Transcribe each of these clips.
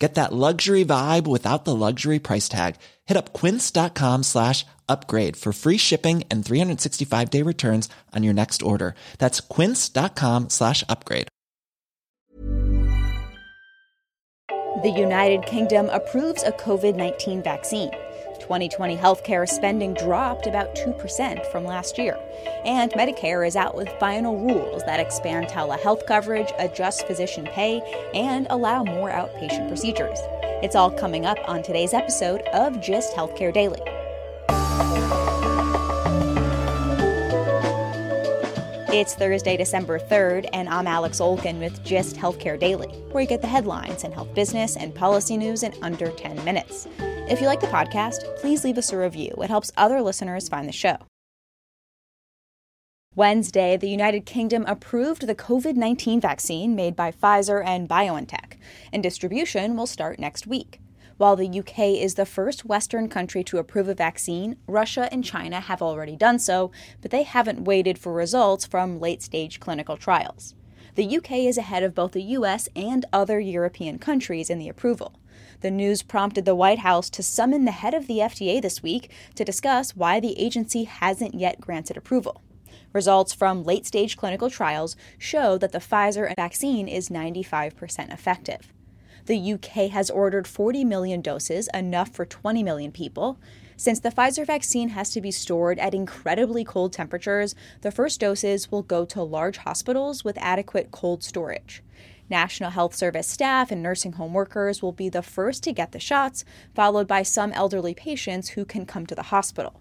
Get that luxury vibe without the luxury price tag. Hit up quince.com slash upgrade for free shipping and 365 day returns on your next order. That's quince.com slash upgrade. The United Kingdom approves a COVID 19 vaccine. 2020 healthcare spending dropped about 2% from last year. And Medicare is out with final rules that expand telehealth coverage, adjust physician pay, and allow more outpatient procedures. It's all coming up on today's episode of Gist Healthcare Daily. It's Thursday, December 3rd, and I'm Alex Olkin with Gist Healthcare Daily, where you get the headlines and health business and policy news in under 10 minutes. If you like the podcast, please leave us a review. It helps other listeners find the show. Wednesday, the United Kingdom approved the COVID 19 vaccine made by Pfizer and BioNTech, and distribution will start next week. While the UK is the first Western country to approve a vaccine, Russia and China have already done so, but they haven't waited for results from late stage clinical trials. The UK is ahead of both the US and other European countries in the approval. The news prompted the White House to summon the head of the FDA this week to discuss why the agency hasn't yet granted approval. Results from late stage clinical trials show that the Pfizer vaccine is 95% effective. The UK has ordered 40 million doses, enough for 20 million people. Since the Pfizer vaccine has to be stored at incredibly cold temperatures, the first doses will go to large hospitals with adequate cold storage. National Health Service staff and nursing home workers will be the first to get the shots, followed by some elderly patients who can come to the hospital.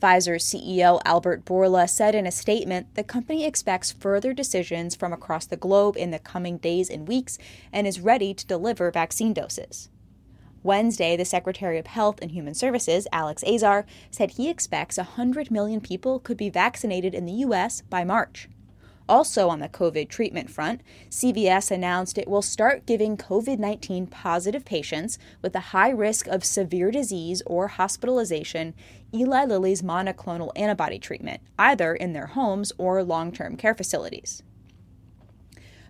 Pfizer's CEO Albert Bourla said in a statement the company expects further decisions from across the globe in the coming days and weeks and is ready to deliver vaccine doses. Wednesday, the Secretary of Health and Human Services, Alex Azar, said he expects 100 million people could be vaccinated in the U.S. by March. Also, on the COVID treatment front, CVS announced it will start giving COVID 19 positive patients with a high risk of severe disease or hospitalization Eli Lilly's monoclonal antibody treatment, either in their homes or long term care facilities.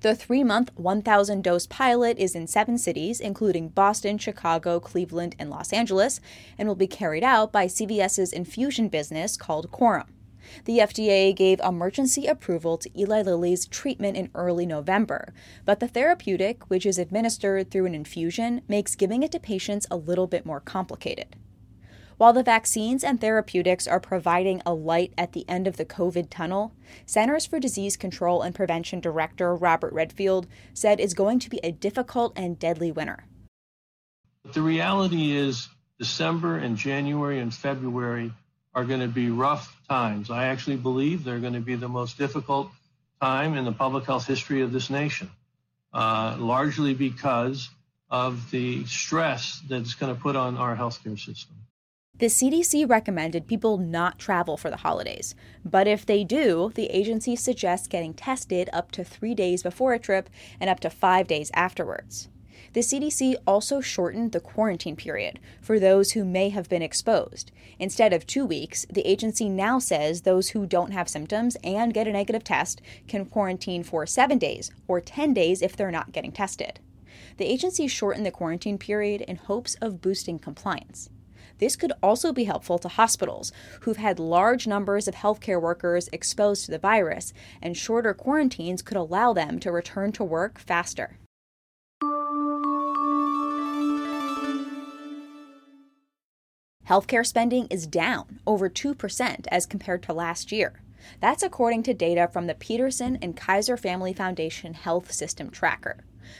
The three month, 1,000 dose pilot is in seven cities, including Boston, Chicago, Cleveland, and Los Angeles, and will be carried out by CVS's infusion business called Coram. The FDA gave emergency approval to Eli Lilly's treatment in early November, but the therapeutic, which is administered through an infusion, makes giving it to patients a little bit more complicated. While the vaccines and therapeutics are providing a light at the end of the COVID tunnel, Centers for Disease Control and Prevention Director Robert Redfield said it's going to be a difficult and deadly winter. The reality is, December and January and February are going to be rough times. I actually believe they're going to be the most difficult time in the public health history of this nation, uh, largely because of the stress that it's going to put on our healthcare system. The CDC recommended people not travel for the holidays, but if they do, the agency suggests getting tested up to three days before a trip and up to five days afterwards. The CDC also shortened the quarantine period for those who may have been exposed. Instead of two weeks, the agency now says those who don't have symptoms and get a negative test can quarantine for seven days or 10 days if they're not getting tested. The agency shortened the quarantine period in hopes of boosting compliance. This could also be helpful to hospitals who've had large numbers of healthcare workers exposed to the virus, and shorter quarantines could allow them to return to work faster. Healthcare spending is down over 2% as compared to last year. That's according to data from the Peterson and Kaiser Family Foundation Health System Tracker.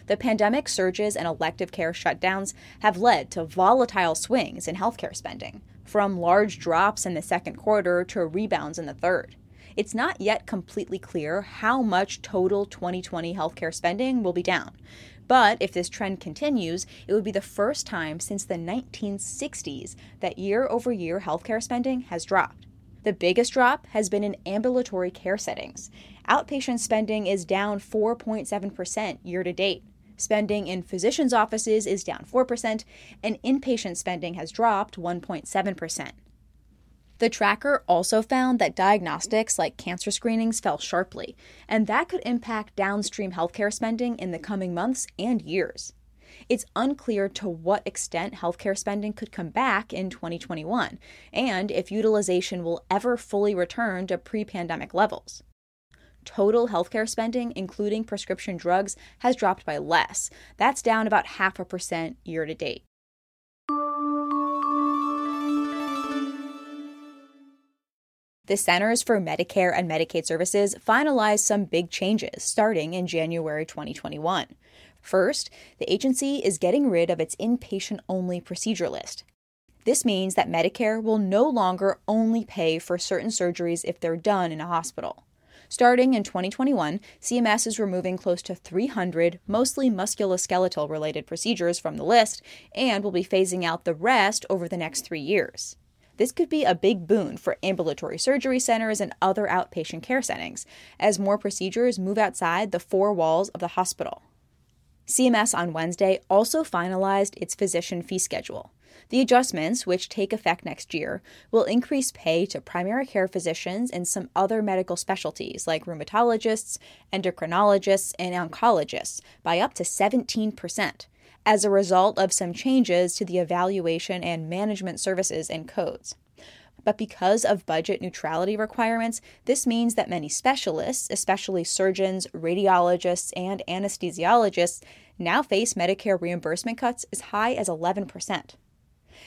The pandemic surges and elective care shutdowns have led to volatile swings in healthcare spending, from large drops in the second quarter to rebounds in the third. It's not yet completely clear how much total 2020 healthcare spending will be down. But if this trend continues, it would be the first time since the 1960s that year over year healthcare spending has dropped. The biggest drop has been in ambulatory care settings. Outpatient spending is down 4.7% year to date. Spending in physicians' offices is down 4%, and inpatient spending has dropped 1.7%. The tracker also found that diagnostics like cancer screenings fell sharply, and that could impact downstream healthcare spending in the coming months and years. It's unclear to what extent healthcare spending could come back in 2021, and if utilization will ever fully return to pre pandemic levels. Total healthcare spending, including prescription drugs, has dropped by less. That's down about half a percent year to date. The Centers for Medicare and Medicaid Services finalized some big changes starting in January 2021. First, the agency is getting rid of its inpatient only procedure list. This means that Medicare will no longer only pay for certain surgeries if they're done in a hospital. Starting in 2021, CMS is removing close to 300 mostly musculoskeletal related procedures from the list and will be phasing out the rest over the next three years. This could be a big boon for ambulatory surgery centers and other outpatient care settings as more procedures move outside the four walls of the hospital. CMS on Wednesday also finalized its physician fee schedule. The adjustments, which take effect next year, will increase pay to primary care physicians and some other medical specialties like rheumatologists, endocrinologists, and oncologists by up to 17% as a result of some changes to the evaluation and management services and codes. But because of budget neutrality requirements, this means that many specialists, especially surgeons, radiologists, and anesthesiologists, now face Medicare reimbursement cuts as high as 11%.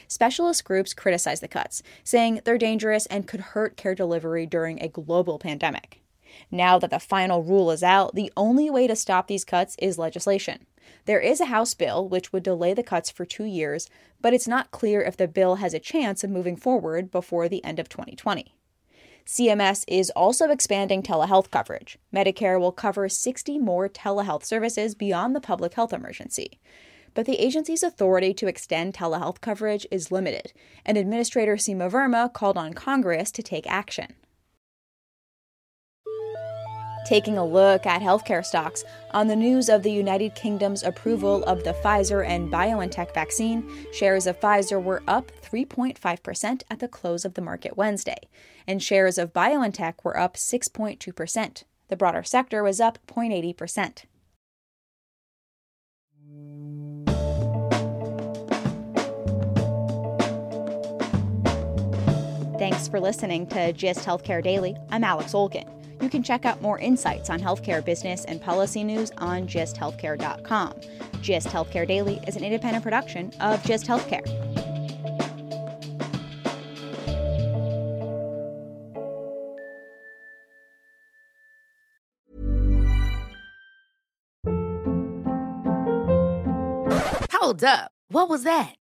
Specialist groups criticize the cuts, saying they're dangerous and could hurt care delivery during a global pandemic. Now that the final rule is out, the only way to stop these cuts is legislation. There is a House bill which would delay the cuts for two years, but it's not clear if the bill has a chance of moving forward before the end of 2020. CMS is also expanding telehealth coverage. Medicare will cover 60 more telehealth services beyond the public health emergency. But the agency's authority to extend telehealth coverage is limited, and Administrator Seema Verma called on Congress to take action. Taking a look at healthcare stocks on the news of the United Kingdom's approval of the Pfizer and BioNTech vaccine, shares of Pfizer were up 3.5% at the close of the market Wednesday, and shares of BioNTech were up 6.2%. The broader sector was up 0.80%. Thanks for listening to GIST Healthcare Daily. I'm Alex Olkin. You can check out more insights on healthcare business and policy news on gisthealthcare.com. GIST Healthcare Daily is an independent production of GIST Healthcare. Hold up. What was that?